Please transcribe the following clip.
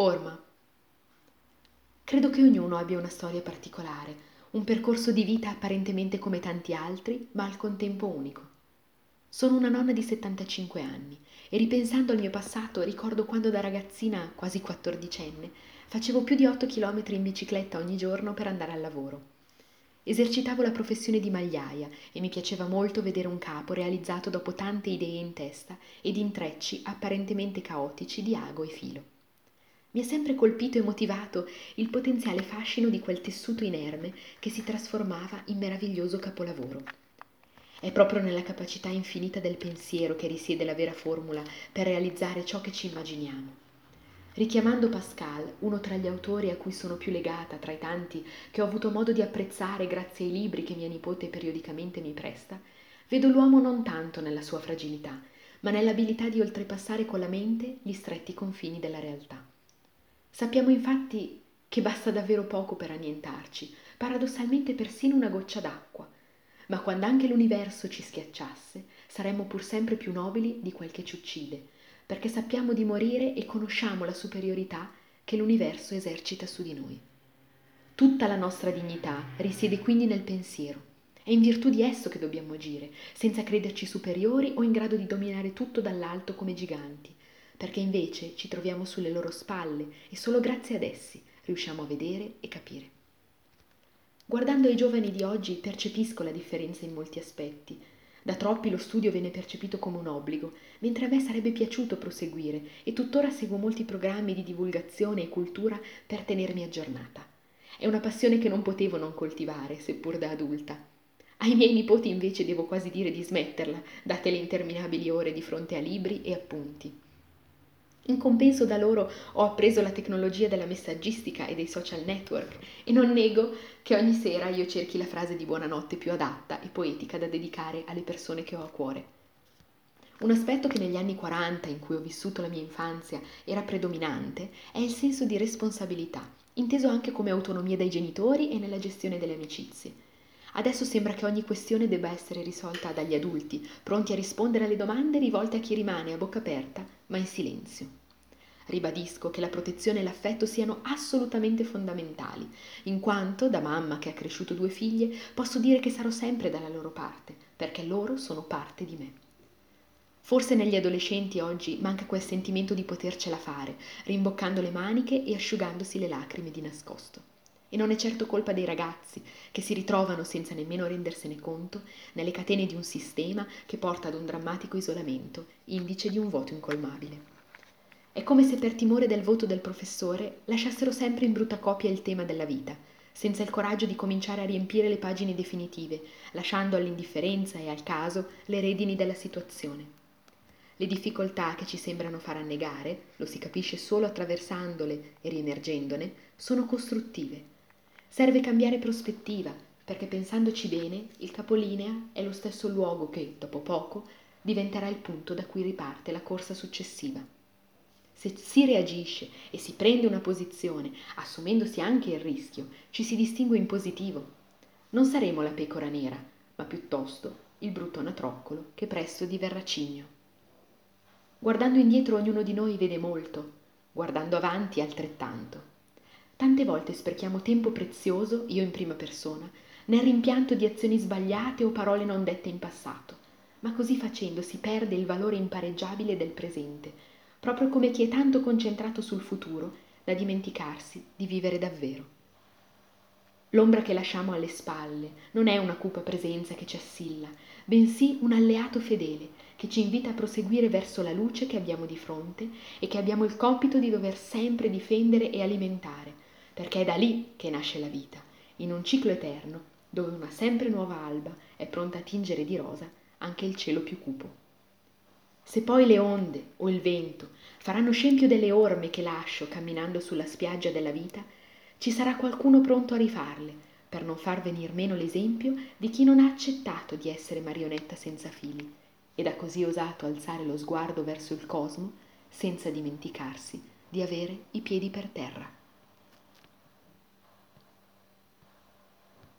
Orma. Credo che ognuno abbia una storia particolare, un percorso di vita apparentemente come tanti altri, ma al contempo unico. Sono una nonna di 75 anni e ripensando al mio passato ricordo quando da ragazzina, quasi quattordicenne, facevo più di 8 km in bicicletta ogni giorno per andare al lavoro. Esercitavo la professione di magliaia e mi piaceva molto vedere un capo realizzato dopo tante idee in testa ed intrecci apparentemente caotici di ago e filo. Mi ha sempre colpito e motivato il potenziale fascino di quel tessuto inerme che si trasformava in meraviglioso capolavoro. È proprio nella capacità infinita del pensiero che risiede la vera formula per realizzare ciò che ci immaginiamo. Richiamando Pascal, uno tra gli autori a cui sono più legata tra i tanti che ho avuto modo di apprezzare grazie ai libri che mia nipote periodicamente mi presta, vedo l'uomo non tanto nella sua fragilità, ma nell'abilità di oltrepassare con la mente gli stretti confini della realtà. Sappiamo infatti che basta davvero poco per annientarci, paradossalmente persino una goccia d'acqua, ma quando anche l'universo ci schiacciasse, saremmo pur sempre più nobili di quel che ci uccide, perché sappiamo di morire e conosciamo la superiorità che l'universo esercita su di noi. Tutta la nostra dignità risiede quindi nel pensiero. È in virtù di esso che dobbiamo agire, senza crederci superiori o in grado di dominare tutto dall'alto come giganti, perché invece ci troviamo sulle loro spalle e solo grazie ad essi riusciamo a vedere e capire. Guardando i giovani di oggi percepisco la differenza in molti aspetti. Da troppi lo studio viene percepito come un obbligo, mentre a me sarebbe piaciuto proseguire e tuttora seguo molti programmi di divulgazione e cultura per tenermi aggiornata. È una passione che non potevo non coltivare, seppur da adulta. Ai miei nipoti invece devo quasi dire di smetterla, date le interminabili ore di fronte a libri e appunti. In compenso da loro ho appreso la tecnologia della messaggistica e dei social network e non nego che ogni sera io cerchi la frase di buonanotte più adatta e poetica da dedicare alle persone che ho a cuore. Un aspetto che negli anni 40, in cui ho vissuto la mia infanzia, era predominante è il senso di responsabilità, inteso anche come autonomia dai genitori e nella gestione delle amicizie. Adesso sembra che ogni questione debba essere risolta dagli adulti, pronti a rispondere alle domande rivolte a chi rimane a bocca aperta, ma in silenzio. Ribadisco che la protezione e l'affetto siano assolutamente fondamentali, in quanto, da mamma che ha cresciuto due figlie, posso dire che sarò sempre dalla loro parte, perché loro sono parte di me. Forse negli adolescenti oggi manca quel sentimento di potercela fare, rimboccando le maniche e asciugandosi le lacrime di nascosto. E non è certo colpa dei ragazzi che si ritrovano senza nemmeno rendersene conto nelle catene di un sistema che porta ad un drammatico isolamento, indice di un voto incolmabile. È come se per timore del voto del professore lasciassero sempre in brutta copia il tema della vita, senza il coraggio di cominciare a riempire le pagine definitive, lasciando all'indifferenza e al caso le redini della situazione. Le difficoltà che ci sembrano far annegare, lo si capisce solo attraversandole e riemergendone, sono costruttive Serve cambiare prospettiva, perché pensandoci bene, il capolinea è lo stesso luogo che, dopo poco, diventerà il punto da cui riparte la corsa successiva. Se si reagisce e si prende una posizione, assumendosi anche il rischio, ci si distingue in positivo. Non saremo la pecora nera, ma piuttosto il brutto anatroccolo che presto diverrà cigno. Guardando indietro ognuno di noi vede molto, guardando avanti altrettanto. Tante volte sprechiamo tempo prezioso, io in prima persona, nel rimpianto di azioni sbagliate o parole non dette in passato, ma così facendo si perde il valore impareggiabile del presente, proprio come chi è tanto concentrato sul futuro da dimenticarsi di vivere davvero. L'ombra che lasciamo alle spalle non è una cupa presenza che ci assilla, bensì un alleato fedele che ci invita a proseguire verso la luce che abbiamo di fronte e che abbiamo il compito di dover sempre difendere e alimentare, perché è da lì che nasce la vita, in un ciclo eterno, dove una sempre nuova alba è pronta a tingere di rosa anche il cielo più cupo. Se poi le onde o il vento faranno scempio delle orme che lascio camminando sulla spiaggia della vita, ci sarà qualcuno pronto a rifarle, per non far venir meno l'esempio di chi non ha accettato di essere marionetta senza fili ed ha così osato alzare lo sguardo verso il cosmo senza dimenticarsi di avere i piedi per terra.